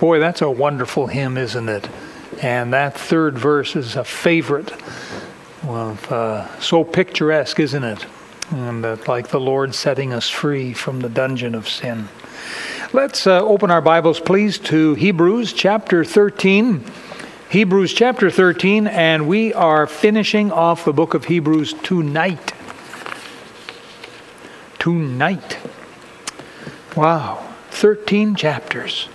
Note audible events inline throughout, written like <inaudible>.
Boy, that's a wonderful hymn, isn't it? And that third verse is a favorite of uh, so picturesque, isn't it? And uh, like the Lord setting us free from the dungeon of sin. Let's uh, open our Bibles, please, to Hebrews chapter 13. Hebrews chapter 13, and we are finishing off the book of Hebrews tonight. Tonight. Wow, 13 chapters.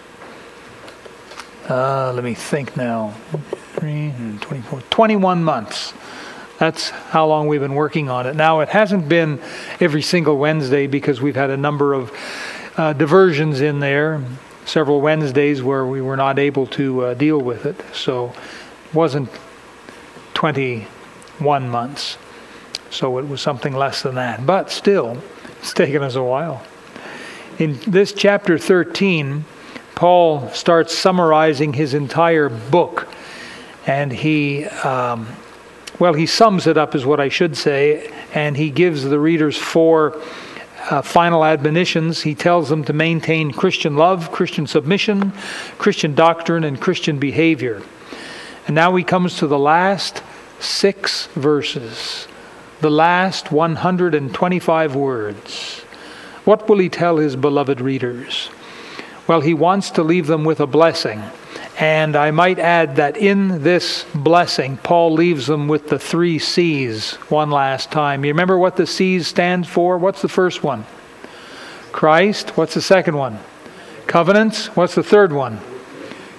Uh, let me think now. three, 24, 21 months. That's how long we've been working on it. Now, it hasn't been every single Wednesday because we've had a number of uh, diversions in there, several Wednesdays where we were not able to uh, deal with it. So it wasn't 21 months. So it was something less than that. But still, <laughs> it's taken us a while. In this chapter 13, Paul starts summarizing his entire book. And he, um, well, he sums it up, is what I should say, and he gives the readers four uh, final admonitions. He tells them to maintain Christian love, Christian submission, Christian doctrine, and Christian behavior. And now he comes to the last six verses, the last 125 words. What will he tell his beloved readers? Well, he wants to leave them with a blessing. And I might add that in this blessing, Paul leaves them with the three C's one last time. You remember what the C's stand for? What's the first one? Christ. What's the second one? Covenants. What's the third one?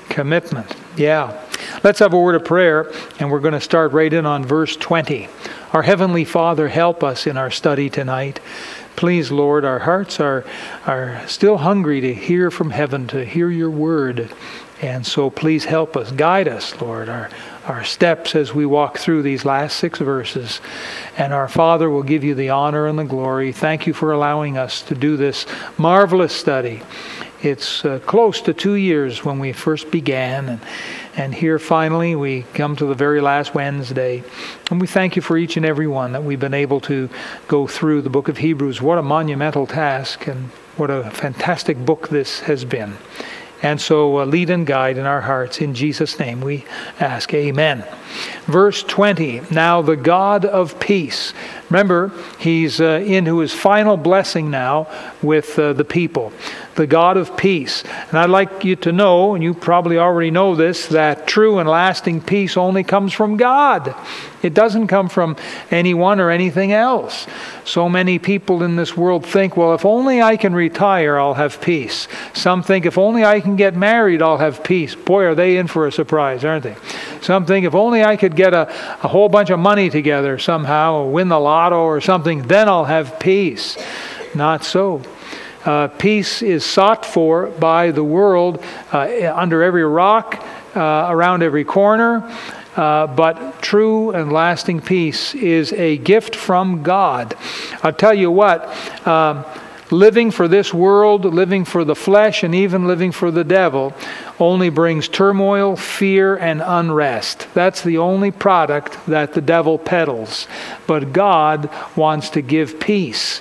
Commitment. Yeah. Let's have a word of prayer, and we're going to start right in on verse 20. Our Heavenly Father, help us in our study tonight. Please, Lord, our hearts are, are still hungry to hear from heaven, to hear your word. And so please help us, guide us, Lord, our, our steps as we walk through these last six verses. And our Father will give you the honor and the glory. Thank you for allowing us to do this marvelous study. It's uh, close to two years when we first began. And, and here finally we come to the very last Wednesday. And we thank you for each and every one that we've been able to go through the book of Hebrews. What a monumental task and what a fantastic book this has been. And so uh, lead and guide in our hearts. In Jesus' name we ask. Amen. Verse 20 Now the God of peace. Remember, he's uh, into his final blessing now with uh, the people the God of peace. And I'd like you to know, and you probably already know this, that true and lasting peace only comes from God. It doesn't come from anyone or anything else. So many people in this world think, well, if only I can retire, I'll have peace. Some think, if only I can get married, I'll have peace. Boy, are they in for a surprise, aren't they? Some think, if only I could get a, a whole bunch of money together somehow, or win the lotto or something, then I'll have peace. Not so. Uh, peace is sought for by the world uh, under every rock, uh, around every corner. Uh, but true and lasting peace is a gift from God. I'll tell you what, um, living for this world, living for the flesh, and even living for the devil only brings turmoil, fear, and unrest. That's the only product that the devil peddles. But God wants to give peace.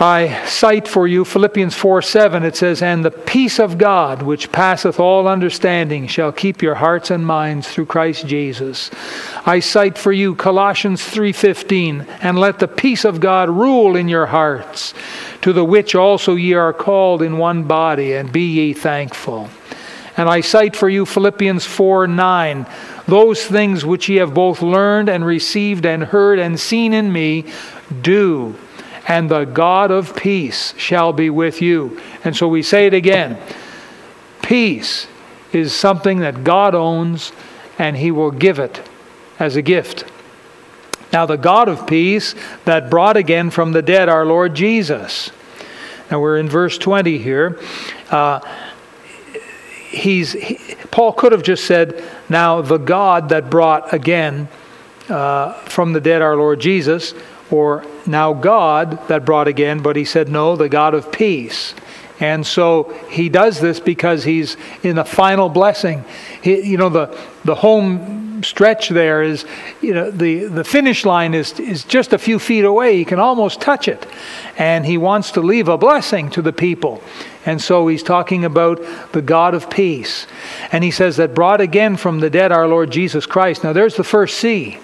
I cite for you Philippians 4 7. It says, And the peace of God, which passeth all understanding, shall keep your hearts and minds through Christ Jesus. I cite for you Colossians 3:15, and let the peace of God rule in your hearts, to the which also ye are called in one body, and be ye thankful. And I cite for you Philippians 4 9. Those things which ye have both learned and received and heard and seen in me, do and the God of peace shall be with you. And so we say it again peace is something that God owns, and He will give it as a gift. Now, the God of peace that brought again from the dead our Lord Jesus. Now, we're in verse 20 here. Uh, he's, he, Paul could have just said, Now, the God that brought again uh, from the dead our Lord Jesus, or now God that brought again, but he said, no, the God of peace. And so he does this because he's in the final blessing. He, you know, the, the home stretch there is, you know, the, the finish line is, is just a few feet away. He can almost touch it. And he wants to leave a blessing to the people. And so he's talking about the God of peace. And he says that brought again from the dead our Lord Jesus Christ. Now there's the first C.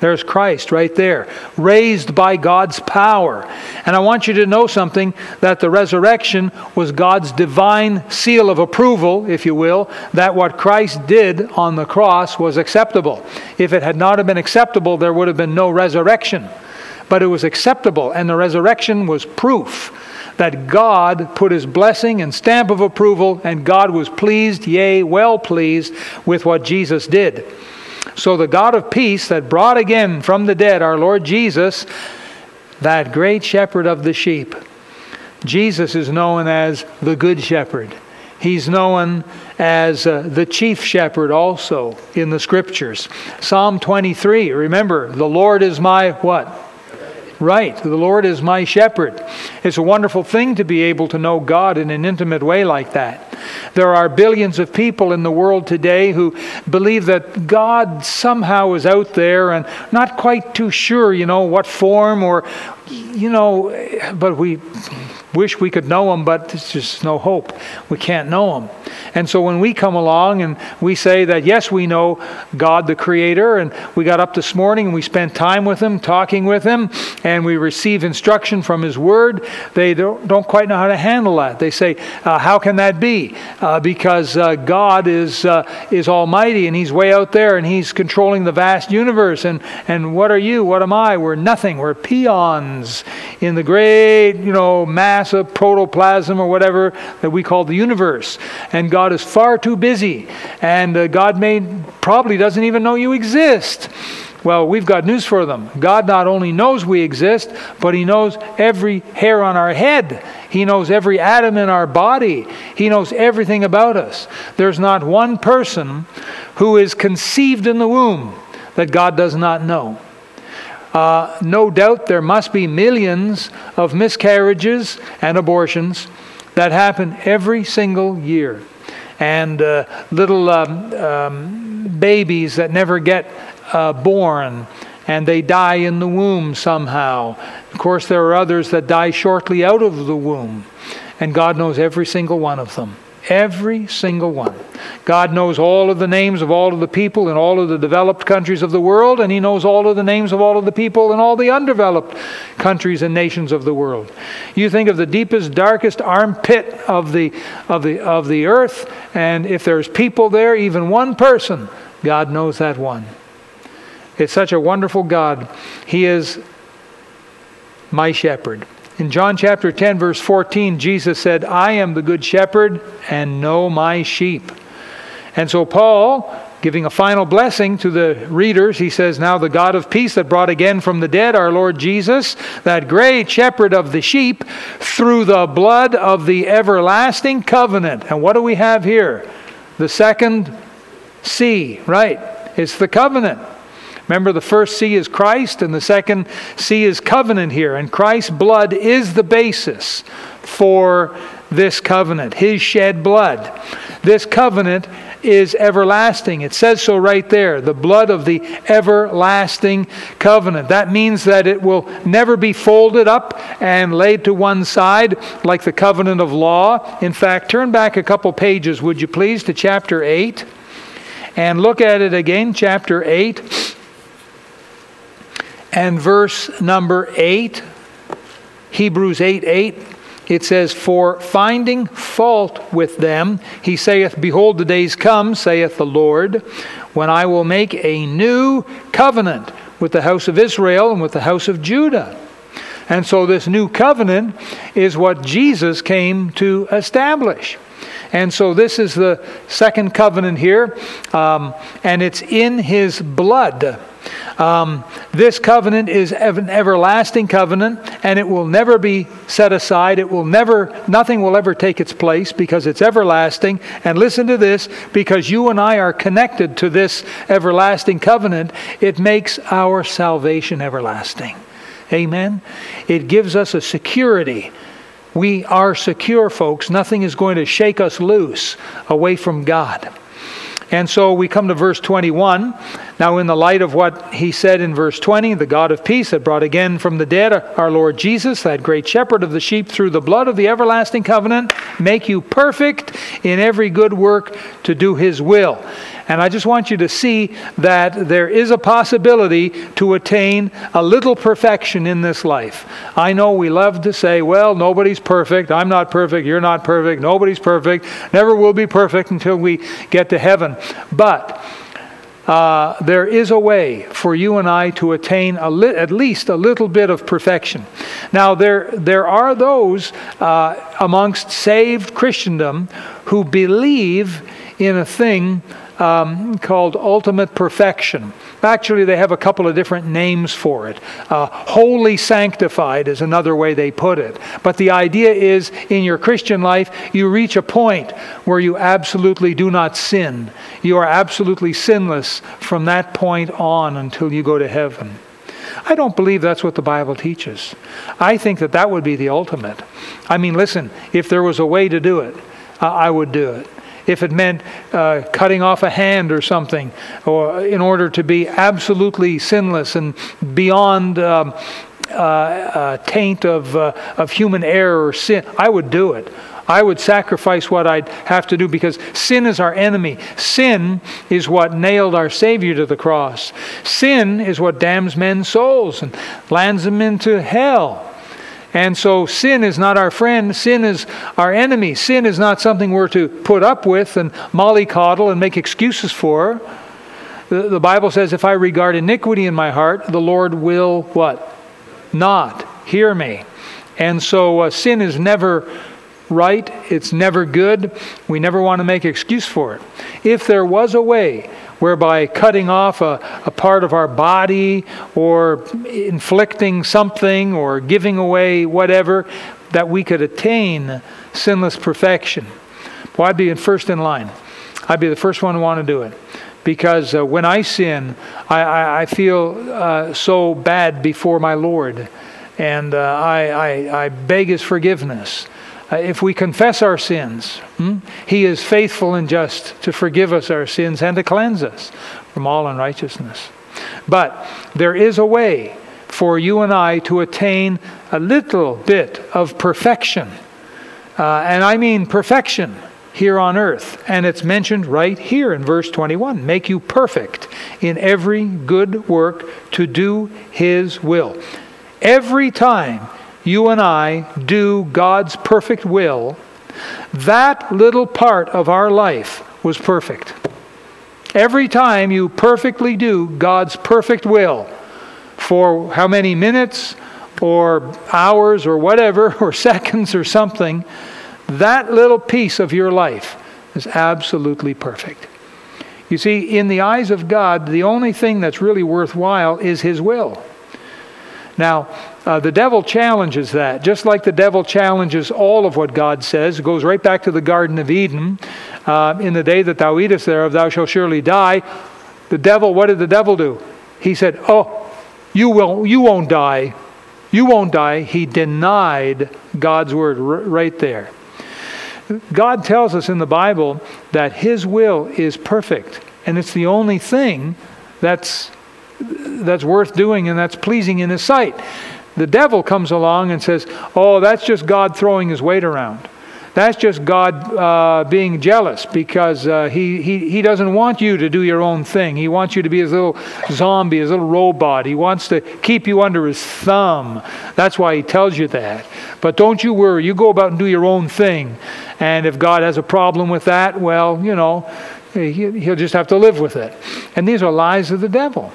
There's Christ right there, raised by God's power. And I want you to know something that the resurrection was God's divine seal of approval, if you will, that what Christ did on the cross was acceptable. If it had not have been acceptable, there would have been no resurrection. But it was acceptable, and the resurrection was proof that God put his blessing and stamp of approval, and God was pleased, yea, well pleased, with what Jesus did. So the God of peace that brought again from the dead our Lord Jesus, that great shepherd of the sheep. Jesus is known as the Good Shepherd. He's known as uh, the chief shepherd also in the scriptures. Psalm 23, remember, the Lord is my what? Right. The Lord is my shepherd. It's a wonderful thing to be able to know God in an intimate way like that. There are billions of people in the world today who believe that God somehow is out there and not quite too sure, you know, what form or, you know, but we wish we could know him, but there's just no hope. We can't know him. And so when we come along and we say that, yes, we know God the Creator, and we got up this morning and we spent time with Him, talking with Him, and we receive instruction from His Word, they don't, don't quite know how to handle that. They say, uh, How can that be? Uh, because uh, God is, uh, is Almighty and He's way out there and He's controlling the vast universe. And, and what are you? What am I? We're nothing. We're peons in the great, you know, mass of protoplasm or whatever that we call the universe. And God is far too busy. And uh, God may probably doesn't even know you exist. Well, we've got news for them. God not only knows we exist, but He knows every hair on our head. He knows every atom in our body. He knows everything about us. There's not one person who is conceived in the womb that God does not know. Uh, no doubt there must be millions of miscarriages and abortions that happen every single year. And uh, little um, um, babies that never get uh, born and they die in the womb somehow. Of course, there are others that die shortly out of the womb, and God knows every single one of them. Every single one. God knows all of the names of all of the people in all of the developed countries of the world, and He knows all of the names of all of the people in all the undeveloped countries and nations of the world. You think of the deepest, darkest armpit of the, of the, of the earth, and if there's people there, even one person, God knows that one. It's such a wonderful God. He is my shepherd. In John chapter 10, verse 14, Jesus said, I am the good shepherd and know my sheep. And so, Paul, giving a final blessing to the readers, he says, Now the God of peace that brought again from the dead our Lord Jesus, that great shepherd of the sheep, through the blood of the everlasting covenant. And what do we have here? The second C, right? It's the covenant. Remember, the first C is Christ, and the second C is covenant here. And Christ's blood is the basis for this covenant, his shed blood. This covenant is everlasting. It says so right there the blood of the everlasting covenant. That means that it will never be folded up and laid to one side like the covenant of law. In fact, turn back a couple pages, would you please, to chapter 8 and look at it again, chapter 8 and verse number 8, Hebrews 8 8, it says, For finding fault with them, he saith, Behold, the days come, saith the Lord, when I will make a new covenant with the house of Israel and with the house of Judah. And so, this new covenant is what Jesus came to establish. And so, this is the second covenant here, um, and it's in his blood. Um, this covenant is an everlasting covenant, and it will never be set aside. It will never, nothing will ever take its place because it's everlasting. And listen to this because you and I are connected to this everlasting covenant, it makes our salvation everlasting. Amen? It gives us a security. We are secure, folks. Nothing is going to shake us loose away from God. And so we come to verse 21. Now, in the light of what he said in verse 20, the God of peace that brought again from the dead our Lord Jesus, that great shepherd of the sheep, through the blood of the everlasting covenant, make you perfect in every good work to do his will. And I just want you to see that there is a possibility to attain a little perfection in this life. I know we love to say, well, nobody's perfect. I'm not perfect. You're not perfect. Nobody's perfect. Never will be perfect until we get to heaven. But uh, there is a way for you and I to attain li- at least a little bit of perfection. Now, there, there are those uh, amongst saved Christendom who believe in a thing um, called ultimate perfection. Actually, they have a couple of different names for it. Uh, wholly sanctified is another way they put it. But the idea is in your Christian life, you reach a point where you absolutely do not sin. You are absolutely sinless from that point on until you go to heaven. I don't believe that's what the Bible teaches. I think that that would be the ultimate. I mean, listen, if there was a way to do it, uh, I would do it if it meant uh, cutting off a hand or something, or in order to be absolutely sinless and beyond um, uh, uh, taint of, uh, of human error or sin, I would do it. I would sacrifice what I'd have to do because sin is our enemy. Sin is what nailed our Savior to the cross. Sin is what damns men's souls and lands them into hell. And so sin is not our friend, sin is our enemy. Sin is not something we're to put up with and mollycoddle and make excuses for. The, the Bible says, if I regard iniquity in my heart, the Lord will what? Not hear me. And so uh, sin is never right, it's never good. We never want to make excuse for it. If there was a way whereby cutting off a, a part of our body or inflicting something or giving away whatever, that we could attain sinless perfection. Well, I'd be first in line. I'd be the first one to want to do it. Because uh, when I sin, I, I, I feel uh, so bad before my Lord. And uh, I, I, I beg His forgiveness. Uh, if we confess our sins, hmm, He is faithful and just to forgive us our sins and to cleanse us from all unrighteousness. But there is a way for you and I to attain a little bit of perfection. Uh, and I mean perfection here on earth. And it's mentioned right here in verse 21 make you perfect in every good work to do His will. Every time you and I do God's perfect will, that little part of our life was perfect. Every time you perfectly do God's perfect will, for how many minutes or hours or whatever, <laughs> or seconds or something, that little piece of your life is absolutely perfect. You see, in the eyes of God, the only thing that's really worthwhile is His will. Now, uh, the devil challenges that, just like the devil challenges all of what God says. It goes right back to the Garden of Eden. Uh, in the day that thou eatest thereof, thou shalt surely die. The devil, what did the devil do? He said, Oh, you, will, you won't die. You won't die. He denied God's word r- right there. God tells us in the Bible that His will is perfect, and it's the only thing that's that's worth doing and that's pleasing in his sight. The devil comes along and says, Oh, that's just God throwing his weight around. That's just God uh, being jealous because uh, he, he, he doesn't want you to do your own thing. He wants you to be his little zombie, his little robot. He wants to keep you under his thumb. That's why he tells you that. But don't you worry. You go about and do your own thing. And if God has a problem with that, well, you know, he'll just have to live with it. And these are lies of the devil.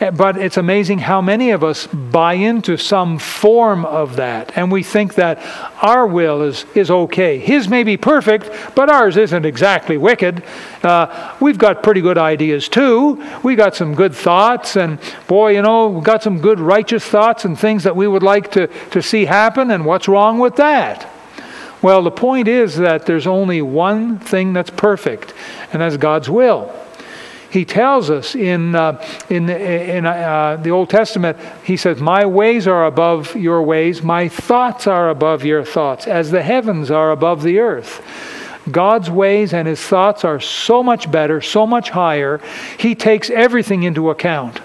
Eh, but it's amazing how many of us buy into some form of that. And we think that our will is, is okay. His may be perfect, but ours isn't exactly wicked. Uh, we've got pretty good ideas too. We've got some good thoughts. And boy, you know, we've got some good righteous thoughts and things that we would like to, to see happen. And what's wrong with that? Well, the point is that there's only one thing that's perfect, and that's God's will he tells us in, uh, in, in uh, the Old Testament, he says, My ways are above your ways, my thoughts are above your thoughts, as the heavens are above the earth. God's ways and his thoughts are so much better, so much higher. He takes everything into account.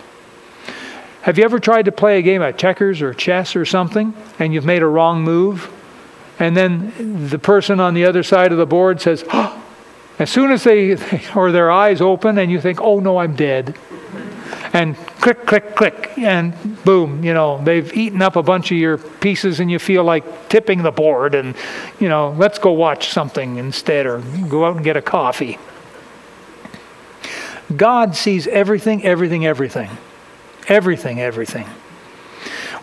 Have you ever tried to play a game of checkers or chess or something and you've made a wrong move? And then the person on the other side of the board says, oh, as soon as they, or their eyes open and you think, oh no, I'm dead. And click, click, click, and boom, you know, they've eaten up a bunch of your pieces and you feel like tipping the board and, you know, let's go watch something instead or go out and get a coffee. God sees everything, everything, everything. Everything, everything.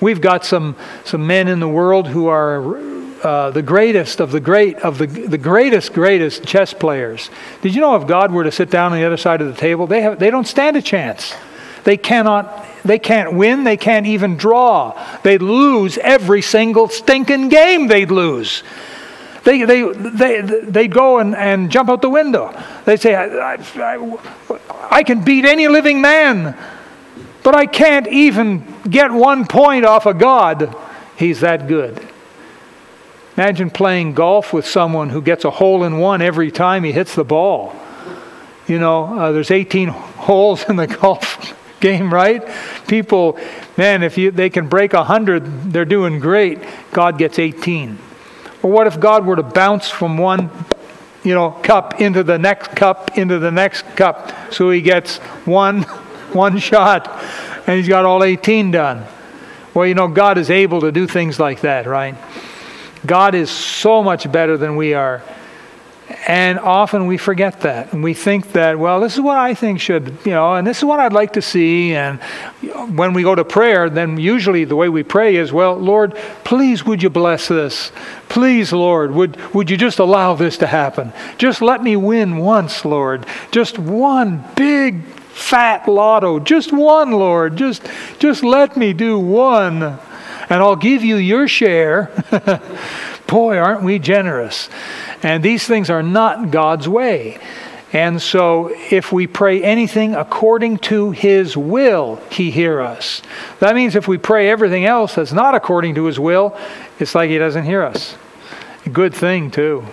We've got some, some men in the world who are uh, the greatest of the great of the, the greatest greatest chess players did you know if god were to sit down on the other side of the table they, have, they don't stand a chance they cannot they can't win they can't even draw they'd lose every single stinking game they'd lose they, they, they, they'd go and, and jump out the window. They'd say, I, I, I can beat any living man, but I can't even get one point off of God. He's that good. Imagine playing golf with someone who gets a hole in one every time he hits the ball. You know, uh, there's 18 <laughs> holes in the <laughs> golf game, right? People, man, if you, they can break 100, they're doing great. God gets 18. Or what if God were to bounce from one, you know, cup into the next cup into the next cup, so he gets one, <laughs> one shot, and he's got all 18 done. Well, you know, God is able to do things like that, right? God is so much better than we are. And often we forget that. And we think that, well, this is what I think should, you know, and this is what I'd like to see. And when we go to prayer, then usually the way we pray is, well, Lord, please would you bless this? Please, Lord, would, would you just allow this to happen? Just let me win once, Lord. Just one big fat lotto. Just one, Lord. Just, just let me do one. And I'll give you your share. <laughs> Boy, aren't we generous? And these things are not God's way. And so, if we pray anything according to His will, He hear us. That means if we pray everything else that's not according to His will, it's like He doesn't hear us. Good thing, too.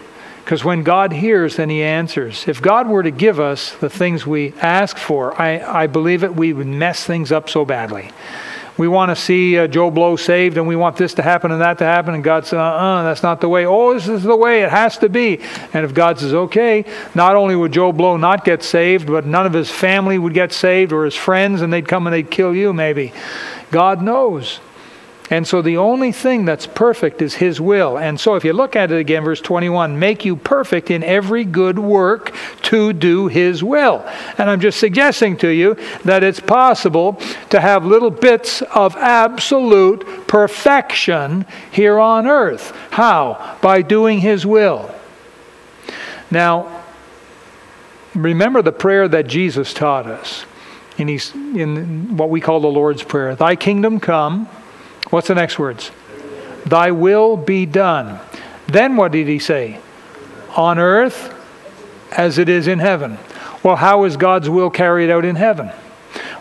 Because when God hears, then He answers. If God were to give us the things we ask for, I, I believe it, we would mess things up so badly we want to see uh, Joe Blow saved and we want this to happen and that to happen. And God says, uh uh, that's not the way. Oh, this is the way it has to be. And if God says, okay, not only would Joe Blow not get saved, but none of his family would get saved or his friends and they'd come and they'd kill you maybe. God knows. And so the only thing that's perfect is His will. And so if you look at it again, verse 21 make you perfect in every good work to do His will. And I'm just suggesting to you that it's possible to have little bits of absolute perfection here on earth. How? By doing His will. Now, remember the prayer that Jesus taught us. In what we call the Lord's Prayer Thy kingdom come What's the next words? Thy will be done. Then what did he say? On earth as it is in heaven. Well, how is God's will carried out in heaven?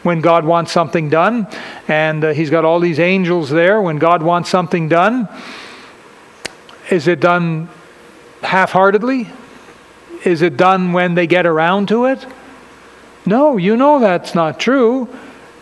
When God wants something done, and uh, He's got all these angels there, when God wants something done, is it done half heartedly? Is it done when they get around to it? No, you know that's not true.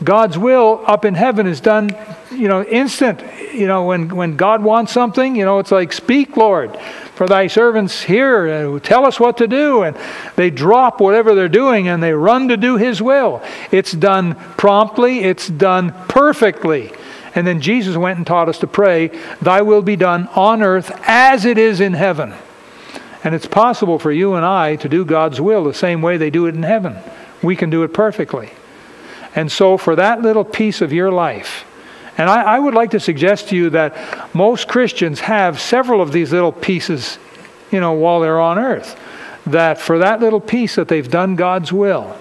God's will up in heaven is done, you know, instant. You know, when, when God wants something, you know, it's like, Speak, Lord, for thy servants here, tell us what to do. And they drop whatever they're doing and they run to do His will. It's done promptly, it's done perfectly. And then Jesus went and taught us to pray, Thy will be done on earth as it is in heaven. And it's possible for you and I to do God's will the same way they do it in heaven. We can do it perfectly. And so, for that little piece of your life, and I, I, would like to suggest to you that most Christians have several of these little pieces, you know, while they're on earth. That for that little piece that they've done God's will,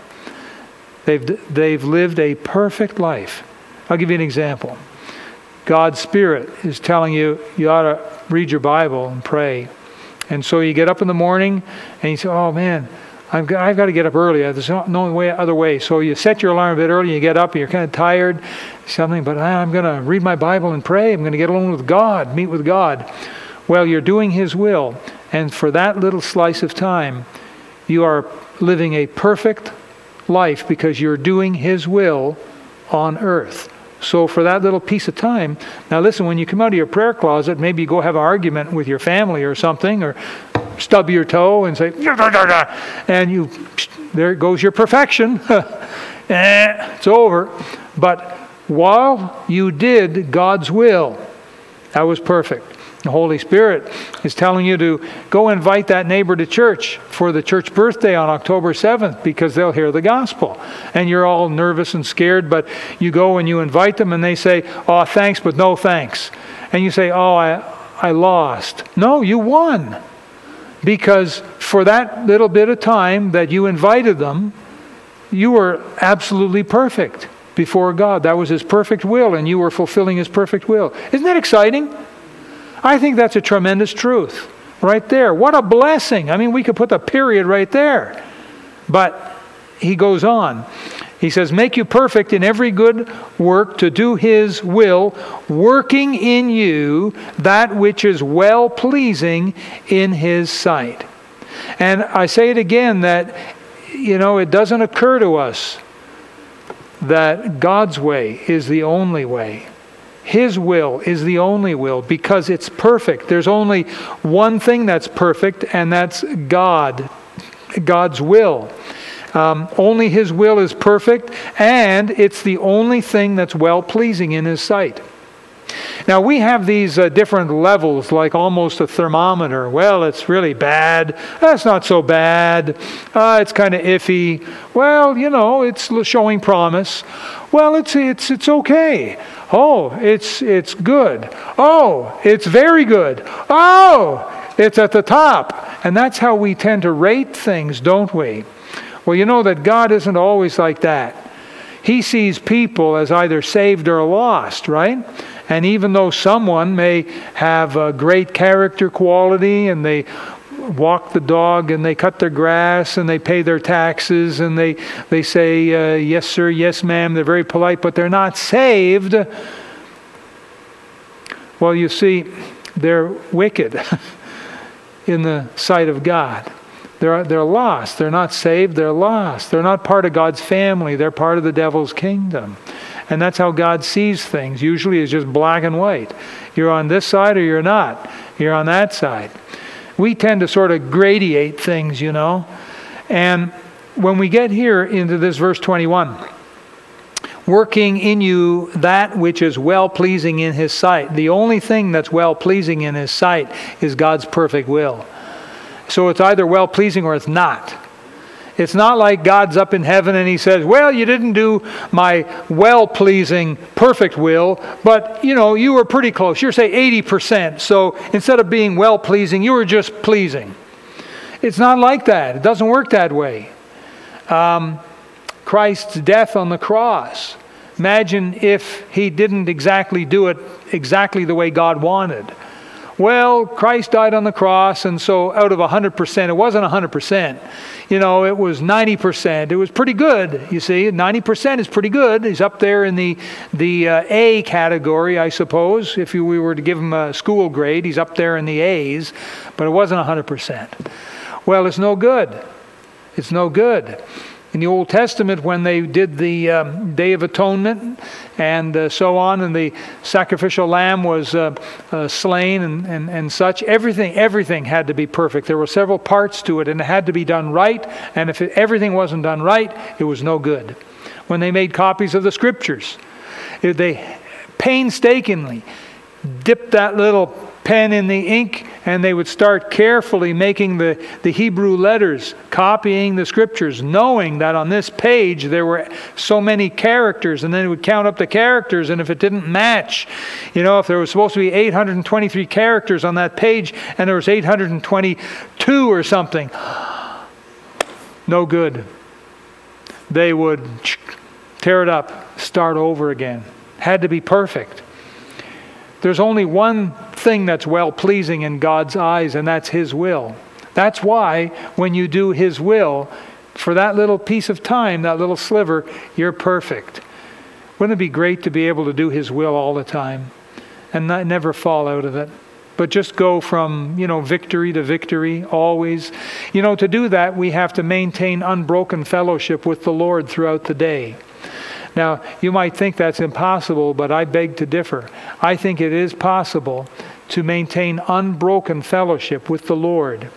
they've, they've lived a perfect life. I'll give you an example. God's Spirit is telling you you ought to read your Bible and pray. And so you get up in the morning and you say, oh man, I've got, I've got to get up early. There's no way, other way. So you set your alarm a bit early, you get up, and you're kind of tired, something, but I'm going to read my Bible and pray. I'm going to get alone with God, meet with God. Well, you're doing His will, and for that little slice of time, you are living a perfect life because you're doing His will on earth. So, for that little piece of time, now listen, when you come out of your prayer closet, maybe you go have an argument with your family or something, or stub your toe and say, and you, there goes your perfection. <laughs> eh, it's over. But while you did God's will, that was perfect. The Holy Spirit is telling you to go invite that neighbor to church for the church birthday on October 7th because they'll hear the gospel. And you're all nervous and scared, but you go and you invite them and they say, Oh, thanks, but no thanks. And you say, Oh, I, I lost. No, you won. Because for that little bit of time that you invited them, you were absolutely perfect before God. That was His perfect will, and you were fulfilling His perfect will. Isn't that exciting? I think that's a tremendous truth right there. What a blessing. I mean, we could put the period right there. But he goes on. He says, Make you perfect in every good work to do his will, working in you that which is well pleasing in his sight. And I say it again that, you know, it doesn't occur to us that God's way is the only way. His will is the only will because it's perfect. There's only one thing that's perfect, and that's God, God's will. Um, only His will is perfect, and it's the only thing that's well pleasing in His sight. Now, we have these uh, different levels, like almost a thermometer. Well, it's really bad. That's not so bad. Uh, it's kind of iffy. Well, you know, it's showing promise. Well, it's, it's, it's okay. Oh, it's, it's good. Oh, it's very good. Oh, it's at the top. And that's how we tend to rate things, don't we? Well, you know that God isn't always like that. He sees people as either saved or lost, right? And even though someone may have a great character quality and they walk the dog and they cut their grass and they pay their taxes and they, they say, uh, yes, sir, yes, ma'am. They're very polite, but they're not saved. Well, you see, they're wicked <laughs> in the sight of God. They're, they're lost. They're not saved. They're lost. They're not part of God's family. They're part of the devil's kingdom. And that's how God sees things. Usually it's just black and white. You're on this side or you're not. You're on that side we tend to sort of gradiate things, you know. And when we get here into this verse 21, working in you that which is well pleasing in his sight. The only thing that's well pleasing in his sight is God's perfect will. So it's either well pleasing or it's not. It's not like God's up in heaven and he says, Well, you didn't do my well pleasing, perfect will, but you know, you were pretty close. You're, say, 80%. So instead of being well pleasing, you were just pleasing. It's not like that. It doesn't work that way. Um, Christ's death on the cross. Imagine if he didn't exactly do it exactly the way God wanted. Well, Christ died on the cross, and so out of 100%, it wasn't 100%. You know, it was 90%. It was pretty good, you see. 90% is pretty good. He's up there in the, the uh, A category, I suppose. If we were to give him a school grade, he's up there in the A's, but it wasn't 100%. Well, it's no good. It's no good in the Old Testament when they did the um, Day of Atonement and uh, so on, and the sacrificial lamb was uh, uh, slain and, and, and such, everything, everything had to be perfect. There were several parts to it, and it had to be done right, and if it, everything wasn't done right, it was no good. When they made copies of the scriptures, they painstakingly dipped that little pen in the ink and they would start carefully making the, the Hebrew letters, copying the scriptures, knowing that on this page there were so many characters, and then it would count up the characters, and if it didn't match, you know, if there was supposed to be 823 characters on that page and there was 822 or something, <gasps> no good. They would <tsk> tear it up, start over again. Had to be perfect. There's only one thing that's well pleasing in God's eyes, and that's His will. That's why when you do His will, for that little piece of time, that little sliver, you're perfect. Wouldn't it be great to be able to do His will all the time and not, never fall out of it? but just go from, you know, victory to victory always. You know, to do that, we have to maintain unbroken fellowship with the Lord throughout the day. Now, you might think that's impossible, but I beg to differ. I think it is possible to maintain unbroken fellowship with the Lord.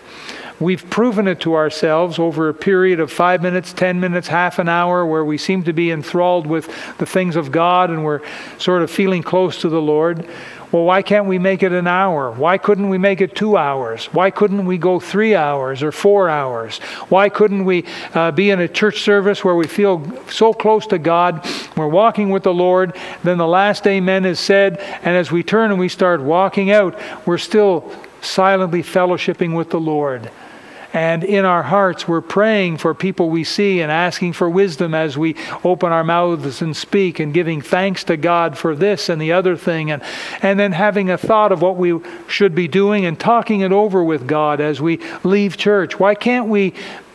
We've proven it to ourselves over a period of five minutes, ten minutes, half an hour, where we seem to be enthralled with the things of God and we're sort of feeling close to the Lord. Well, why can't we make it an hour? Why couldn't we make it two hours? Why couldn't we go three hours or four hours? Why couldn't we uh, be in a church service where we feel so close to God? We're walking with the Lord, then the last amen is said, and as we turn and we start walking out, we're still silently fellowshipping with the Lord. And in our hearts, we're praying for people we see and asking for wisdom as we open our mouths and speak and giving thanks to God for this and the other thing. And, and then having a thought of what we should be doing and talking it over with God as we leave church. Why can't we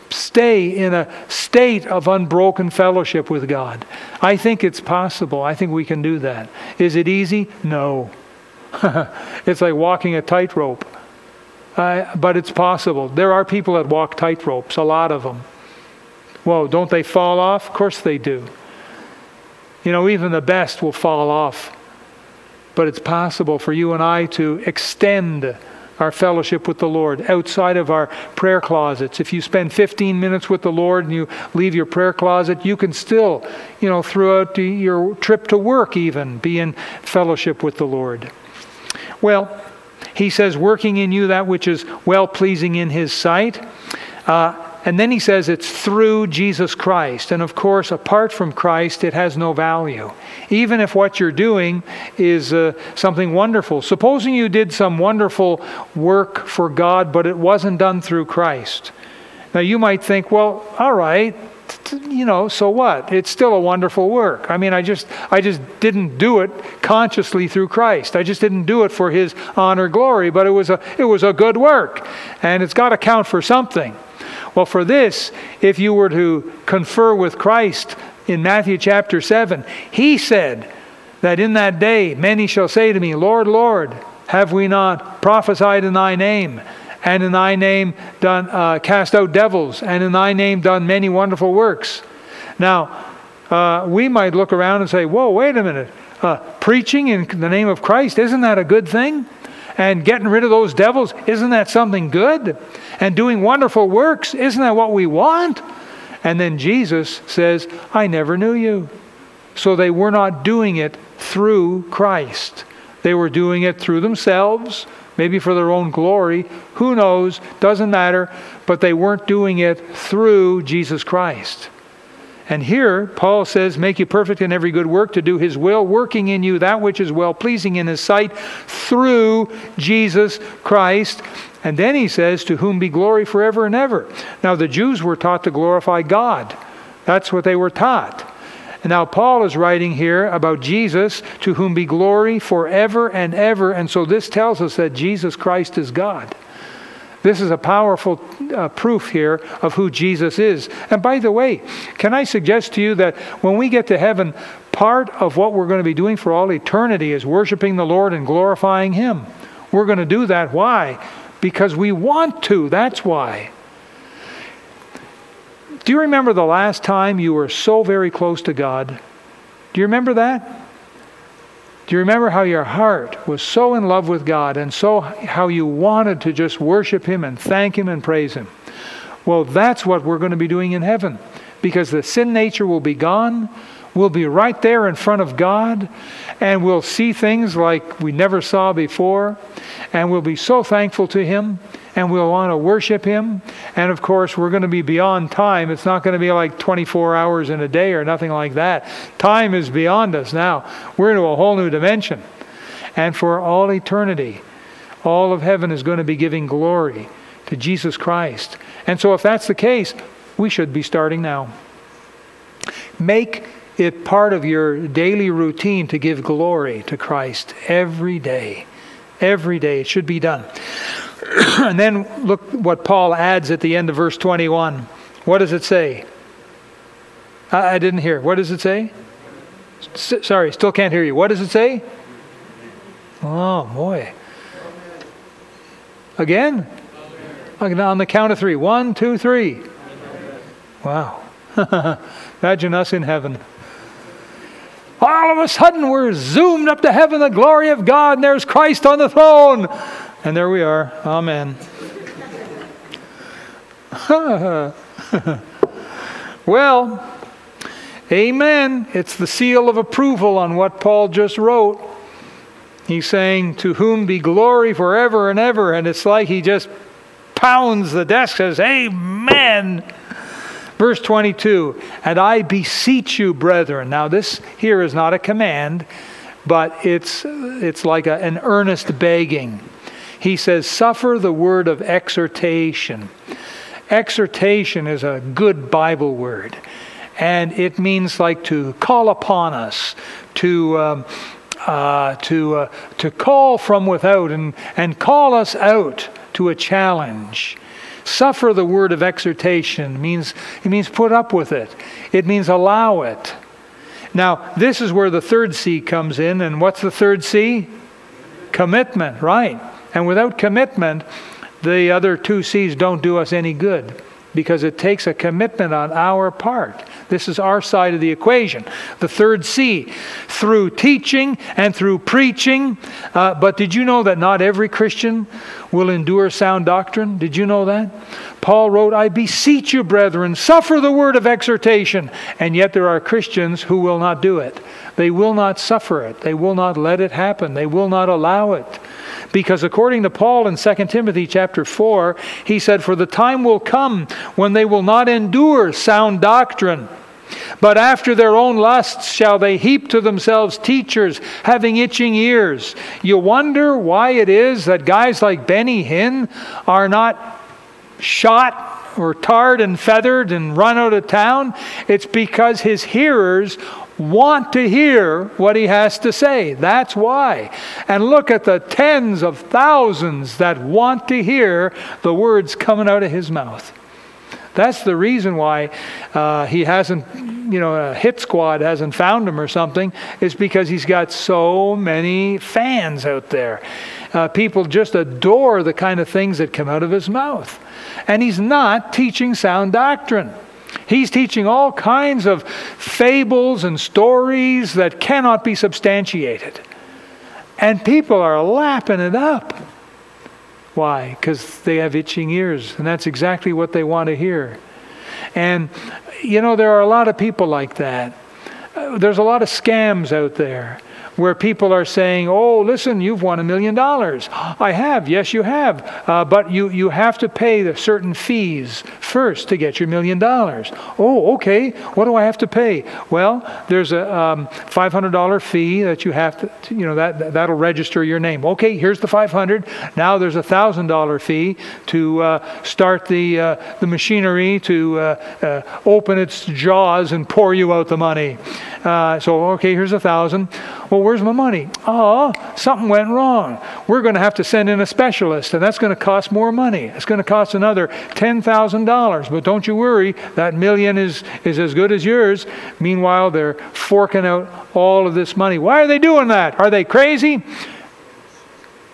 stay in a state of unbroken fellowship with God? I think it's possible. I think we can do that. Is it easy? No. <laughs> it's like walking a tightrope. Uh, but it's possible. There are people that walk tightropes, a lot of them. Whoa, don't they fall off? Of course they do. You know, even the best will fall off. But it's possible for you and I to extend our fellowship with the Lord outside of our prayer closets. If you spend 15 minutes with the Lord and you leave your prayer closet, you can still, you know, throughout your trip to work even, be in fellowship with the Lord. Well, he says, working in you that which is well pleasing in his sight. Uh, and then he says it's through Jesus Christ. And of course, apart from Christ, it has no value. Even if what you're doing is uh, something wonderful. Supposing you did some wonderful work for God, but it wasn't done through Christ. Now you might think, well, all right, you know, so what? It's still a wonderful work. I mean, I just I just didn't do it consciously through Christ. I just didn't do it for his honor glory, but it was a it was a good work. And it's got to count for something. Well, for this, if you were to confer with Christ in Matthew chapter 7, he said that in that day many shall say to me, Lord, Lord, have we not prophesied in thy name? And in thy name done uh, cast out devils, and in thy name done many wonderful works. Now, uh, we might look around and say, "Whoa, wait a minute! Uh, preaching in the name of Christ isn't that a good thing? And getting rid of those devils isn't that something good? And doing wonderful works isn't that what we want?" And then Jesus says, "I never knew you." So they were not doing it through Christ. They were doing it through themselves maybe for their own glory. Who knows? Doesn't matter. But they weren't doing it through Jesus Christ. And here, Paul says, Make you perfect in every good work to do his will, working in you that which is well pleasing in his sight through Jesus Christ. And then he says, To whom be glory forever and ever. Now, the Jews were taught to glorify God, that's what they were taught. And now Paul is writing here about Jesus, to whom be glory forever and ever. And so this tells us that Jesus Christ is God. This is a powerful uh, proof here of who Jesus is. And by the way, can I suggest to you that when we get to heaven, part of what we're going to be doing for all eternity is worshiping the Lord and glorifying Him. We're going to do that. Why? Because we want to. That's why. Do you remember the last time you were so very close to God? Do you remember that? Do you remember how your heart was so in love with God and so how you wanted to just worship Him and thank Him and praise Him? Well, that's what we're going to be doing in heaven because the sin nature will be gone. We'll be right there in front of God and we'll see things like we never saw before and we'll be so thankful to Him and we'll want to worship Him. And of course, we're going to be beyond time. It's not going to be like 24 hours in a day or nothing like that. Time is beyond us now. We're into a whole new dimension. And for all eternity, all of heaven is going to be giving glory to Jesus Christ. And so, if that's the case, we should be starting now. Make it part of your daily routine to give glory to Christ every day. Every day it should be done. <clears throat> and then look what Paul adds at the end of verse 21. What does it say? I, I didn't hear. What does it say? S- sorry, still can't hear you. What does it say? Oh, boy. Again? On the count of three. One, two, three. Wow. <laughs> Imagine us in heaven. All of a sudden, we're zoomed up to heaven, the glory of God, and there's Christ on the throne. And there we are. Amen. <laughs> well, amen. It's the seal of approval on what Paul just wrote. He's saying, To whom be glory forever and ever. And it's like he just pounds the desk, says, Amen. Verse 22 And I beseech you, brethren. Now, this here is not a command, but it's, it's like a, an earnest begging. He says, Suffer the word of exhortation. Exhortation is a good Bible word, and it means like to call upon us, to. Um, uh, to, uh, to call from without and, and call us out to a challenge. Suffer the word of exhortation means it means put up with it. It means allow it. Now, this is where the third C comes in, and what's the third C? Commitment, right. And without commitment, the other two C's don't do us any good because it takes a commitment on our part. This is our side of the equation. The third C, through teaching and through preaching. Uh, but did you know that not every Christian will endure sound doctrine? Did you know that? Paul wrote, I beseech you, brethren, suffer the word of exhortation. And yet there are Christians who will not do it. They will not suffer it. They will not let it happen. They will not allow it. Because according to Paul in 2 Timothy chapter 4, he said, For the time will come when they will not endure sound doctrine. But after their own lusts shall they heap to themselves teachers having itching ears. You wonder why it is that guys like Benny Hinn are not shot or tarred and feathered and run out of town. It's because his hearers want to hear what he has to say. That's why. And look at the tens of thousands that want to hear the words coming out of his mouth. That's the reason why uh, he hasn't, you know, a hit squad hasn't found him or something, is because he's got so many fans out there. Uh, people just adore the kind of things that come out of his mouth. And he's not teaching sound doctrine. He's teaching all kinds of fables and stories that cannot be substantiated. And people are lapping it up. Why? Because they have itching ears, and that's exactly what they want to hear. And, you know, there are a lot of people like that. Uh, there's a lot of scams out there where people are saying, oh, listen, you've won a million dollars. <gasps> I have. Yes, you have. Uh, but you, you have to pay the certain fees first to get your million dollars. Oh, okay. What do I have to pay? Well, there's a um, $500 fee that you have to, you know, that, that'll register your name. Okay, here's the 500. Now there's a $1,000 fee to uh, start the, uh, the machinery to uh, uh, open its jaws and pour you out the money. Uh, so, okay, here's a 1000 well, where's my money? Oh, something went wrong. We're going to have to send in a specialist, and that's going to cost more money. It's going to cost another $10,000. But don't you worry, that million is, is as good as yours. Meanwhile, they're forking out all of this money. Why are they doing that? Are they crazy?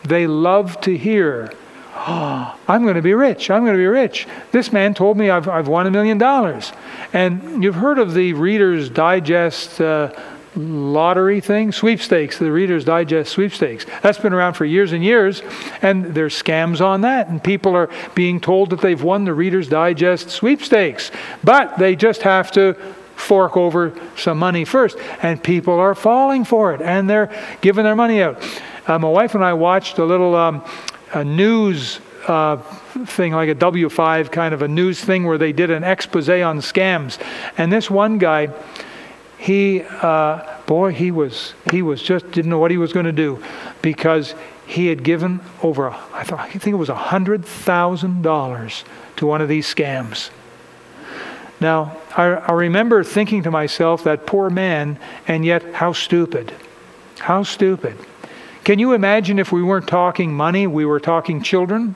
They love to hear Oh, <gasps> I'm going to be rich. I'm going to be rich. This man told me I've, I've won a million dollars. And you've heard of the Reader's Digest uh, lottery thing, sweepstakes, the Reader's Digest sweepstakes. That's been around for years and years, and there's scams on that, and people are being told that they've won the Reader's Digest sweepstakes, but they just have to fork over some money first, and people are falling for it, and they're giving their money out. Uh, my wife and I watched a little um, a news uh, thing, like a W5 kind of a news thing, where they did an expose on scams, and this one guy he, uh, boy, he was, he was just didn't know what he was going to do because he had given over, I, thought, I think it was $100,000 to one of these scams. Now, I, I remember thinking to myself, that poor man, and yet how stupid. How stupid. Can you imagine if we weren't talking money, we were talking children?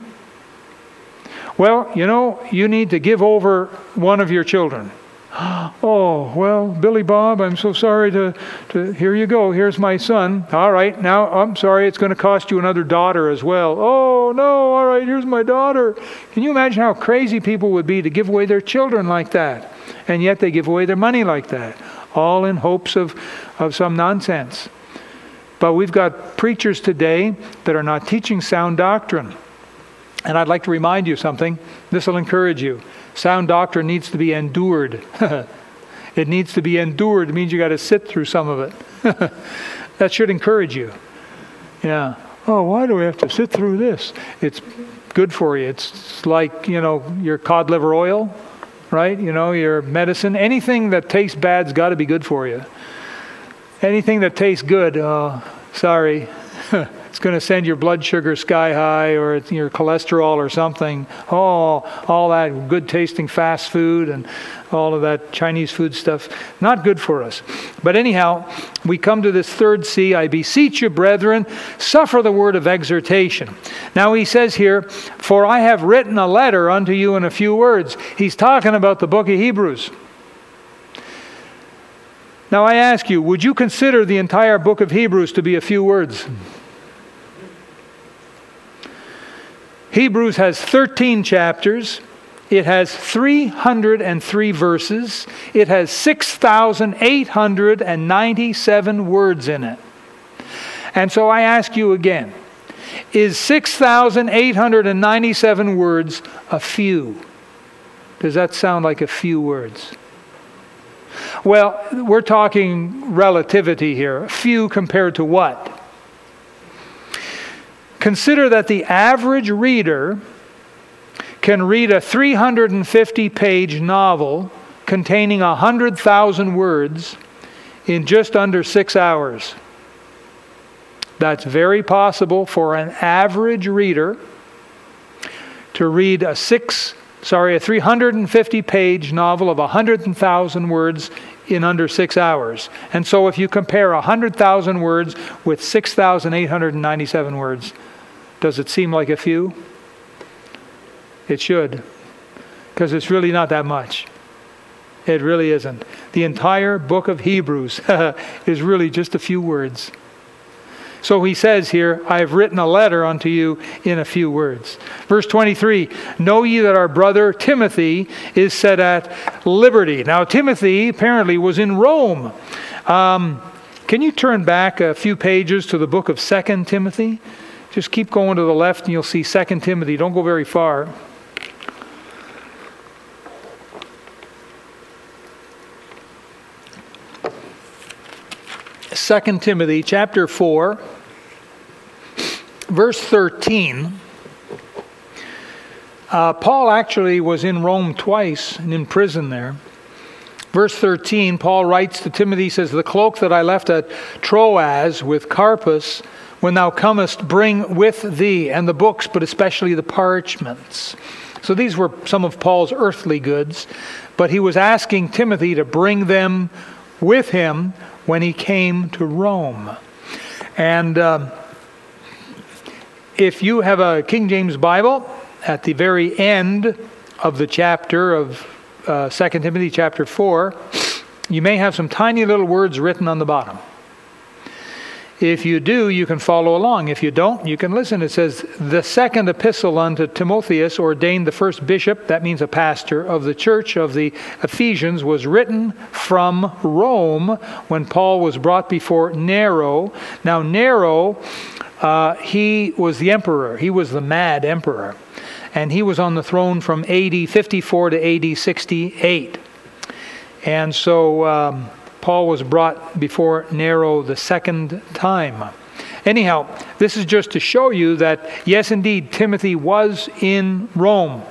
Well, you know, you need to give over one of your children. <gasps> Oh, well, Billy Bob, I'm so sorry to, to. Here you go. Here's my son. All right, now I'm sorry, it's going to cost you another daughter as well. Oh, no, all right, here's my daughter. Can you imagine how crazy people would be to give away their children like that? And yet they give away their money like that, all in hopes of, of some nonsense. But we've got preachers today that are not teaching sound doctrine. And I'd like to remind you something. This will encourage you. Sound doctrine needs to be endured. <laughs> it needs to be endured. It means you got to sit through some of it. <laughs> that should encourage you. Yeah. Oh, why do we have to sit through this? It's good for you. It's like, you know, your cod liver oil, right? You know, your medicine. Anything that tastes bad's got to be good for you. Anything that tastes good, oh, sorry. <laughs> it's going to send your blood sugar sky high or your cholesterol or something. Oh, all that good tasting fast food and all of that Chinese food stuff, not good for us. But anyhow, we come to this third C I beseech you, brethren, suffer the word of exhortation. Now he says here, For I have written a letter unto you in a few words. He's talking about the book of Hebrews. Now I ask you, would you consider the entire book of Hebrews to be a few words? Hebrews has 13 chapters. It has 303 verses. It has 6,897 words in it. And so I ask you again is 6,897 words a few? Does that sound like a few words? Well, we're talking relativity here. Few compared to what? Consider that the average reader can read a 350 page novel containing 100,000 words in just under six hours. That's very possible for an average reader to read a six, sorry, a 350 page novel of 100,000 words in under six hours. And so if you compare 100,000 words with 6,897 words, does it seem like a few? It should, because it's really not that much. It really isn't. The entire book of Hebrews <laughs> is really just a few words. So he says here, I have written a letter unto you in a few words. Verse 23 Know ye that our brother Timothy is set at liberty. Now, Timothy apparently was in Rome. Um, can you turn back a few pages to the book of Second Timothy? Just keep going to the left and you'll see 2 Timothy. Don't go very far. Second Timothy chapter 4 verse 13 uh, Paul actually was in Rome twice and in prison there. Verse 13, Paul writes to Timothy, says, The cloak that I left at Troas with Carpus when thou comest, bring with thee, and the books, but especially the parchments. So these were some of Paul's earthly goods, but he was asking Timothy to bring them with him when he came to Rome. And uh, if you have a King James Bible, at the very end of the chapter of uh, 2 Timothy chapter 4, you may have some tiny little words written on the bottom. If you do, you can follow along. If you don't, you can listen. It says, The second epistle unto Timotheus, ordained the first bishop, that means a pastor, of the church of the Ephesians, was written from Rome when Paul was brought before Nero. Now, Nero, uh, he was the emperor, he was the mad emperor. And he was on the throne from AD 54 to AD 68. And so. Um, Paul was brought before Nero the second time. Anyhow, this is just to show you that, yes, indeed, Timothy was in Rome.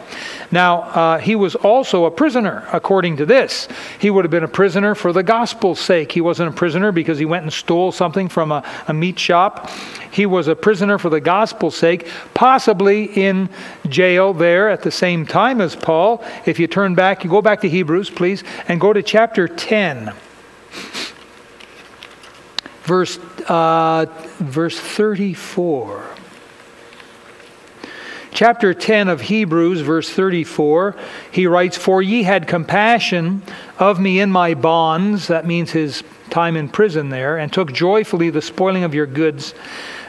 Now, uh, he was also a prisoner, according to this. He would have been a prisoner for the gospel's sake. He wasn't a prisoner because he went and stole something from a, a meat shop. He was a prisoner for the gospel's sake, possibly in jail there at the same time as Paul. If you turn back, you go back to Hebrews, please, and go to chapter 10 verse, uh, verse 34. chapter 10 of Hebrews, verse 34, he writes, For ye had compassion of me in my bonds, that means his time in prison there, and took joyfully the spoiling of your goods,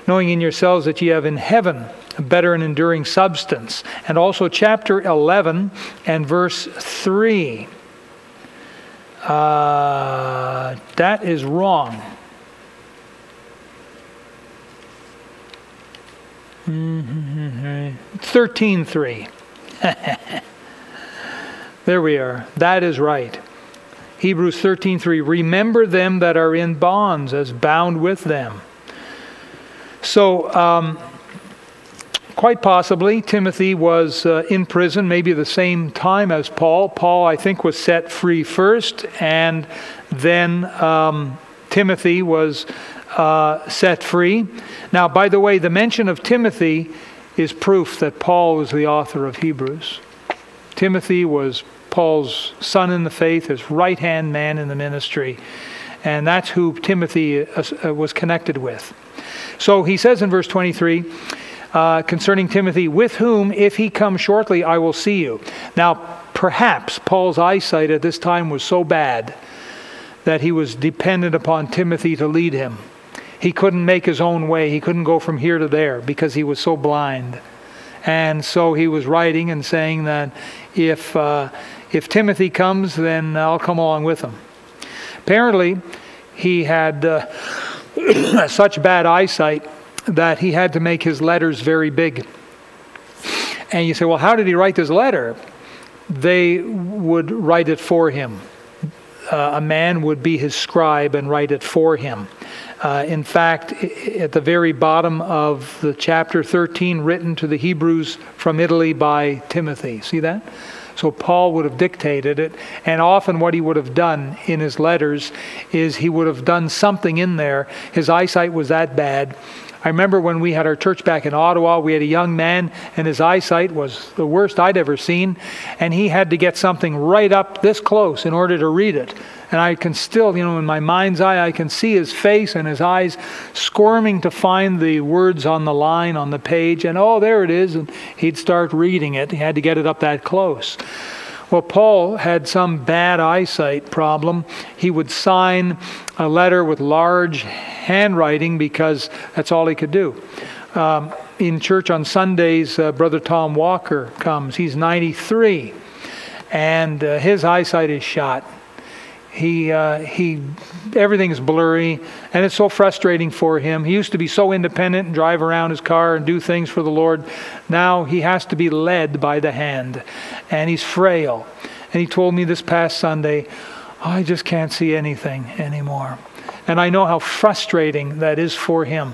knowing in yourselves that ye have in heaven a better and enduring substance. And also chapter 11 and verse 3. Uh, that is wrong. 13.3. <laughs> there we are. That is right. Hebrews 13.3. Remember them that are in bonds as bound with them. So, um, quite possibly, Timothy was uh, in prison maybe the same time as Paul. Paul, I think, was set free first, and then um, Timothy was uh, set free. Now, by the way, the mention of Timothy is proof that Paul was the author of Hebrews. Timothy was Paul's son in the faith, his right hand man in the ministry, and that's who Timothy uh, was connected with. So he says in verse 23 uh, concerning Timothy, with whom, if he comes shortly, I will see you. Now, perhaps Paul's eyesight at this time was so bad that he was dependent upon Timothy to lead him. He couldn't make his own way. He couldn't go from here to there because he was so blind. And so he was writing and saying that if, uh, if Timothy comes, then I'll come along with him. Apparently, he had uh, <coughs> such bad eyesight that he had to make his letters very big. And you say, well, how did he write this letter? They would write it for him. Uh, a man would be his scribe and write it for him. Uh, in fact, at the very bottom of the chapter 13, written to the Hebrews from Italy by Timothy. See that? So Paul would have dictated it, and often what he would have done in his letters is he would have done something in there. His eyesight was that bad. I remember when we had our church back in Ottawa, we had a young man, and his eyesight was the worst I'd ever seen, and he had to get something right up this close in order to read it. And I can still, you know, in my mind's eye, I can see his face and his eyes squirming to find the words on the line on the page. And oh, there it is. And he'd start reading it. He had to get it up that close. Well, Paul had some bad eyesight problem. He would sign a letter with large handwriting because that's all he could do. Um, in church on Sundays, uh, Brother Tom Walker comes. He's 93, and uh, his eyesight is shot he uh, he everything's blurry and it's so frustrating for him he used to be so independent and drive around his car and do things for the lord now he has to be led by the hand and he's frail and he told me this past sunday i just can't see anything anymore. And i know how frustrating that is for him.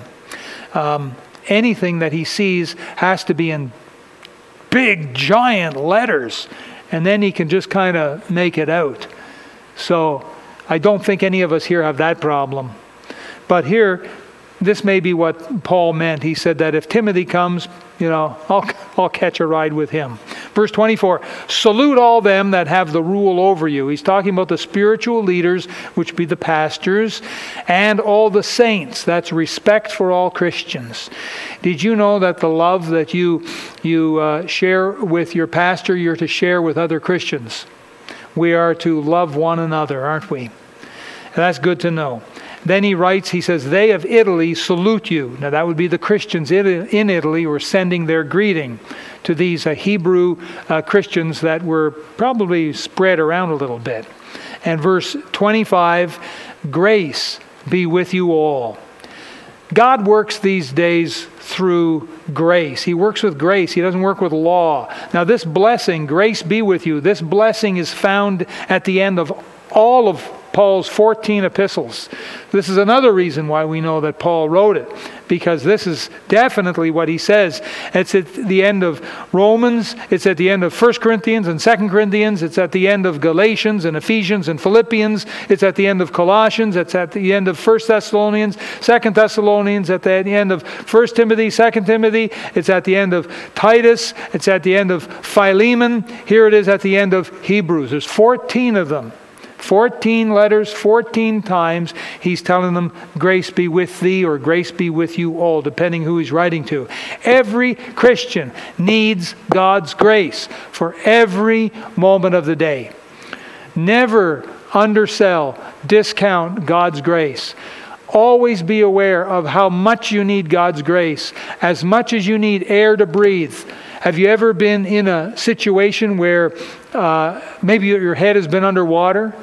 Um, anything that he sees has to be in big giant letters and then he can just kind of make it out. So I don't think any of us here have that problem. But here, this may be what Paul meant. He said that if Timothy comes, you know, I'll, I'll catch a ride with him. Verse 24 Salute all them that have the rule over you. He's talking about the spiritual leaders, which be the pastors, and all the saints. That's respect for all Christians. Did you know that the love that you, you uh, share with your pastor, you're to share with other Christians? we are to love one another, aren't we? And that's good to know. Then he writes, he says, They of Italy salute you. Now, that would be the Christians in Italy who are sending their greeting to these uh, Hebrew uh, Christians that were probably spread around a little bit. And verse 25 Grace be with you all. God works these days through grace. He works with grace. He doesn't work with law. Now, this blessing, grace be with you, this blessing is found at the end of all of Paul's 14 epistles. This is another reason why we know that Paul wrote it, because this is definitely what he says. It's at the end of Romans, it's at the end of 1 Corinthians and 2 Corinthians, it's at the end of Galatians and Ephesians and Philippians, it's at the end of Colossians, it's at the end of 1 Thessalonians, 2 Thessalonians, at the end of 1 Timothy, 2 Timothy, it's at the end of Titus, it's at the end of Philemon, here it is at the end of Hebrews. There's 14 of them. 14 letters, 14 times, he's telling them, Grace be with thee, or grace be with you all, depending who he's writing to. Every Christian needs God's grace for every moment of the day. Never undersell, discount God's grace. Always be aware of how much you need God's grace, as much as you need air to breathe. Have you ever been in a situation where uh, maybe your head has been underwater?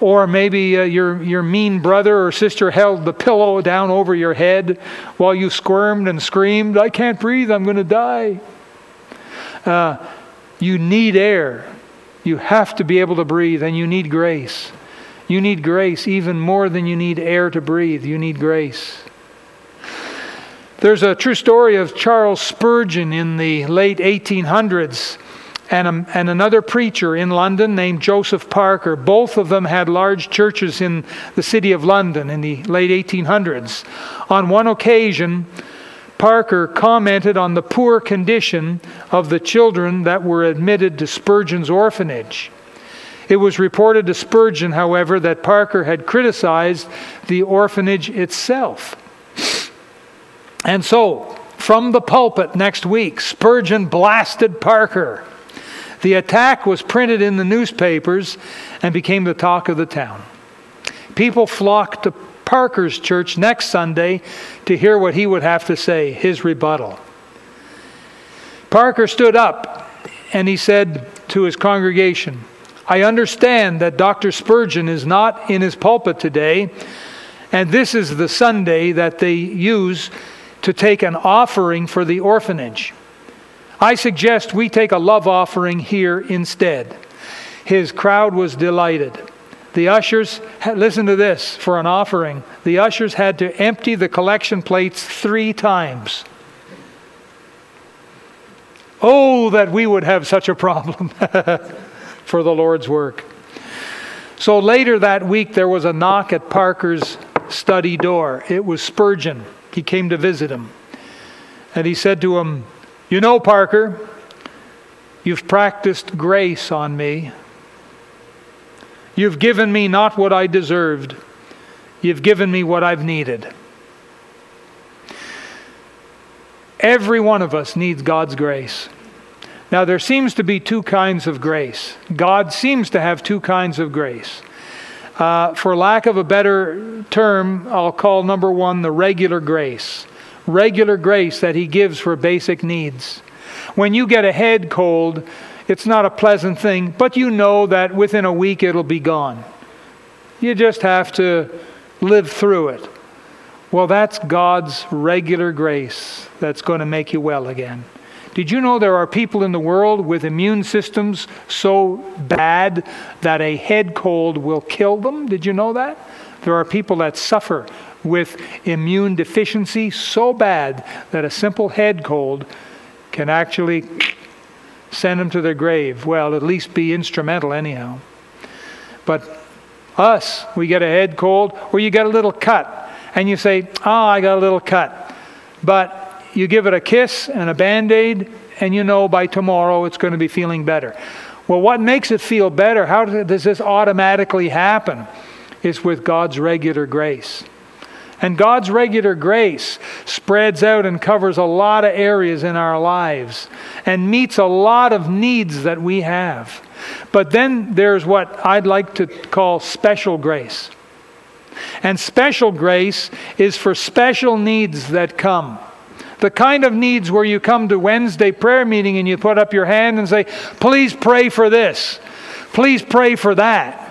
Or maybe uh, your, your mean brother or sister held the pillow down over your head while you squirmed and screamed, I can't breathe, I'm going to die. Uh, you need air. You have to be able to breathe, and you need grace. You need grace even more than you need air to breathe. You need grace. There's a true story of Charles Spurgeon in the late 1800s and, a, and another preacher in London named Joseph Parker. Both of them had large churches in the city of London in the late 1800s. On one occasion, Parker commented on the poor condition of the children that were admitted to Spurgeon's orphanage. It was reported to Spurgeon, however, that Parker had criticized the orphanage itself. And so, from the pulpit next week, Spurgeon blasted Parker. The attack was printed in the newspapers and became the talk of the town. People flocked to Parker's church next Sunday to hear what he would have to say, his rebuttal. Parker stood up and he said to his congregation, I understand that Dr. Spurgeon is not in his pulpit today, and this is the Sunday that they use to take an offering for the orphanage. I suggest we take a love offering here instead. His crowd was delighted. The ushers, listen to this for an offering. The ushers had to empty the collection plates three times. Oh, that we would have such a problem <laughs> for the Lord's work. So later that week, there was a knock at Parker's study door. It was Spurgeon. He came to visit him. And he said to him, you know, Parker, you've practiced grace on me. You've given me not what I deserved, you've given me what I've needed. Every one of us needs God's grace. Now, there seems to be two kinds of grace. God seems to have two kinds of grace. Uh, for lack of a better term, I'll call number one the regular grace regular grace that He gives for basic needs. When you get a head cold, it's not a pleasant thing, but you know that within a week it'll be gone. You just have to live through it. Well, that's God's regular grace that's going to make you well again. Did you know there are people in the world with immune systems so bad that a head cold will kill them? Did you know that? There are people that suffer with immune deficiency so bad that a simple head cold can actually send them to their grave. Well, at least be instrumental, anyhow. But us, we get a head cold or you get a little cut and you say, Oh, I got a little cut. But you give it a kiss and a band aid, and you know by tomorrow it's going to be feeling better. Well, what makes it feel better? How does this automatically happen? Is with God's regular grace. And God's regular grace spreads out and covers a lot of areas in our lives and meets a lot of needs that we have. But then there's what I'd like to call special grace. And special grace is for special needs that come. The kind of needs where you come to Wednesday prayer meeting and you put up your hand and say, Please pray for this. Please pray for that.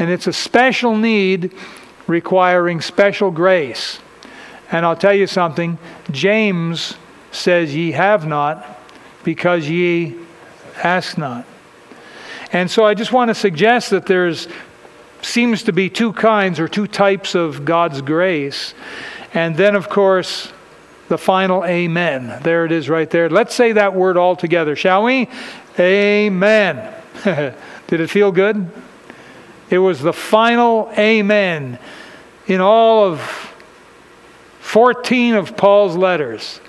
And it's a special need requiring special grace. And I'll tell you something James says, Ye have not, because ye ask not. And so I just want to suggest that there's seems to be two kinds or two types of God's grace. And then, of course, the final amen. There it is right there. Let's say that word all together, shall we? Amen. <laughs> Did it feel good? It was the final amen in all of 14 of Paul's letters.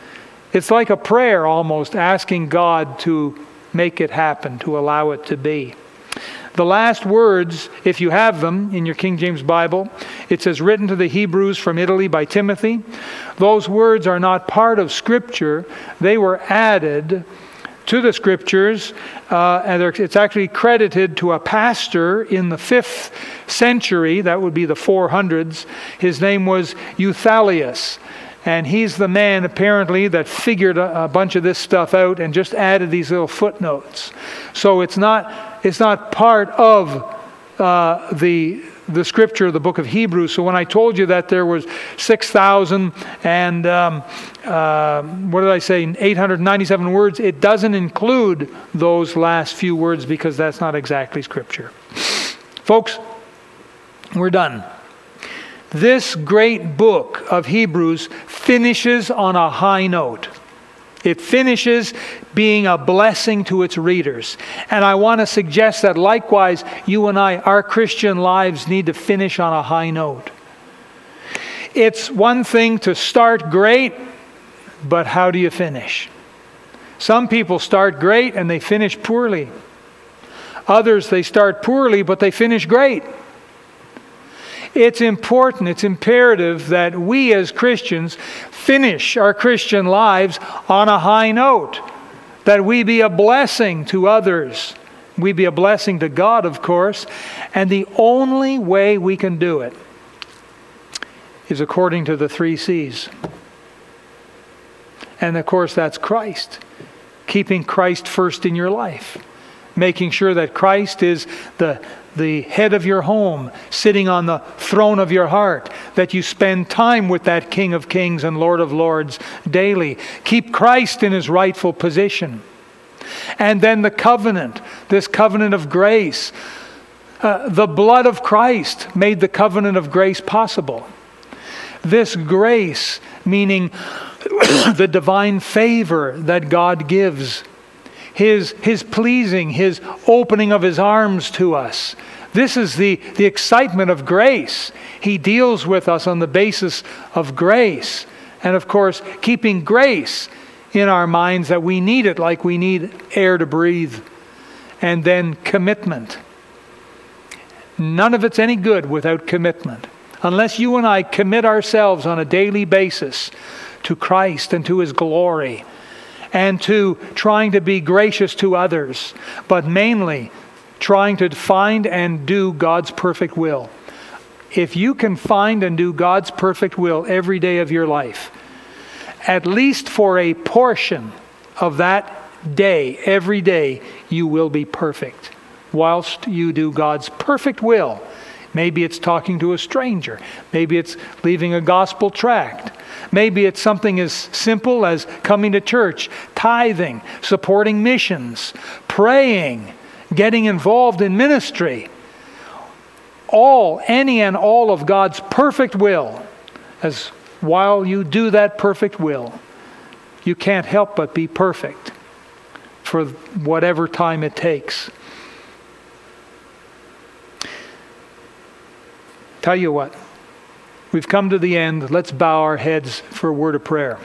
It's like a prayer almost, asking God to make it happen, to allow it to be. The last words, if you have them in your King James Bible, it says, written to the Hebrews from Italy by Timothy. Those words are not part of Scripture, they were added to the Scriptures, uh, and it's actually credited to a pastor in the fifth century, that would be the 400s. His name was Euthalius. And he's the man, apparently, that figured a, a, bunch of this stuff out and just added these little footnotes. So it's not, it's not part of uh, the, the scripture, the book of Hebrews. So when I told you that there was 6,000 and, um, uh, what did I say, 897 words, it doesn't include those last few words because that's not exactly scripture. Folks, we're done. This great book of Hebrews finishes on a high note. It finishes being a blessing to its readers. And I want to suggest that likewise, you and I, our Christian lives need to finish on a high note. It's one thing to start great, but how do you finish? Some people start great and they finish poorly. Others, they start poorly, but they finish great. It's important, it's imperative that we as Christians finish our Christian lives on a high note, that we be a blessing to others. We be a blessing to God, of course, and the only way we can do it is according to the three C's. And of course, that's Christ. Keeping Christ first in your life. Making sure that Christ is the the head of your home, sitting on the throne of your heart, that you spend time with that King of Kings and Lord of Lords daily. Keep Christ in his rightful position. And then the covenant, this covenant of grace. Uh, the blood of Christ made the covenant of grace possible. This grace, meaning <coughs> the divine favor that God gives his, his pleasing, his opening of his arms to us. This is the, the excitement of grace. He deals with us on the basis of grace. And of course, keeping grace in our minds that we need it like we need air to breathe. And then commitment. None of it's any good without commitment. Unless you and I commit ourselves on a daily basis to Christ and to His glory and to trying to be gracious to others, but mainly trying to find and do God's perfect will. If you can find and do God's perfect will every day of your life, at least for a portion of that day, every day, you will be perfect whilst you do God's perfect will. Maybe it's talking to a stranger. Maybe it's leaving a gospel tract. Maybe it's something as simple as coming to church, tithing, supporting missions, praying, getting involved in ministry. All, any and all of God's perfect will. As while you do that perfect will, you can't help but be perfect for whatever time it takes. Tell you what, We've come to the end. Let's bow our heads for a word of prayer.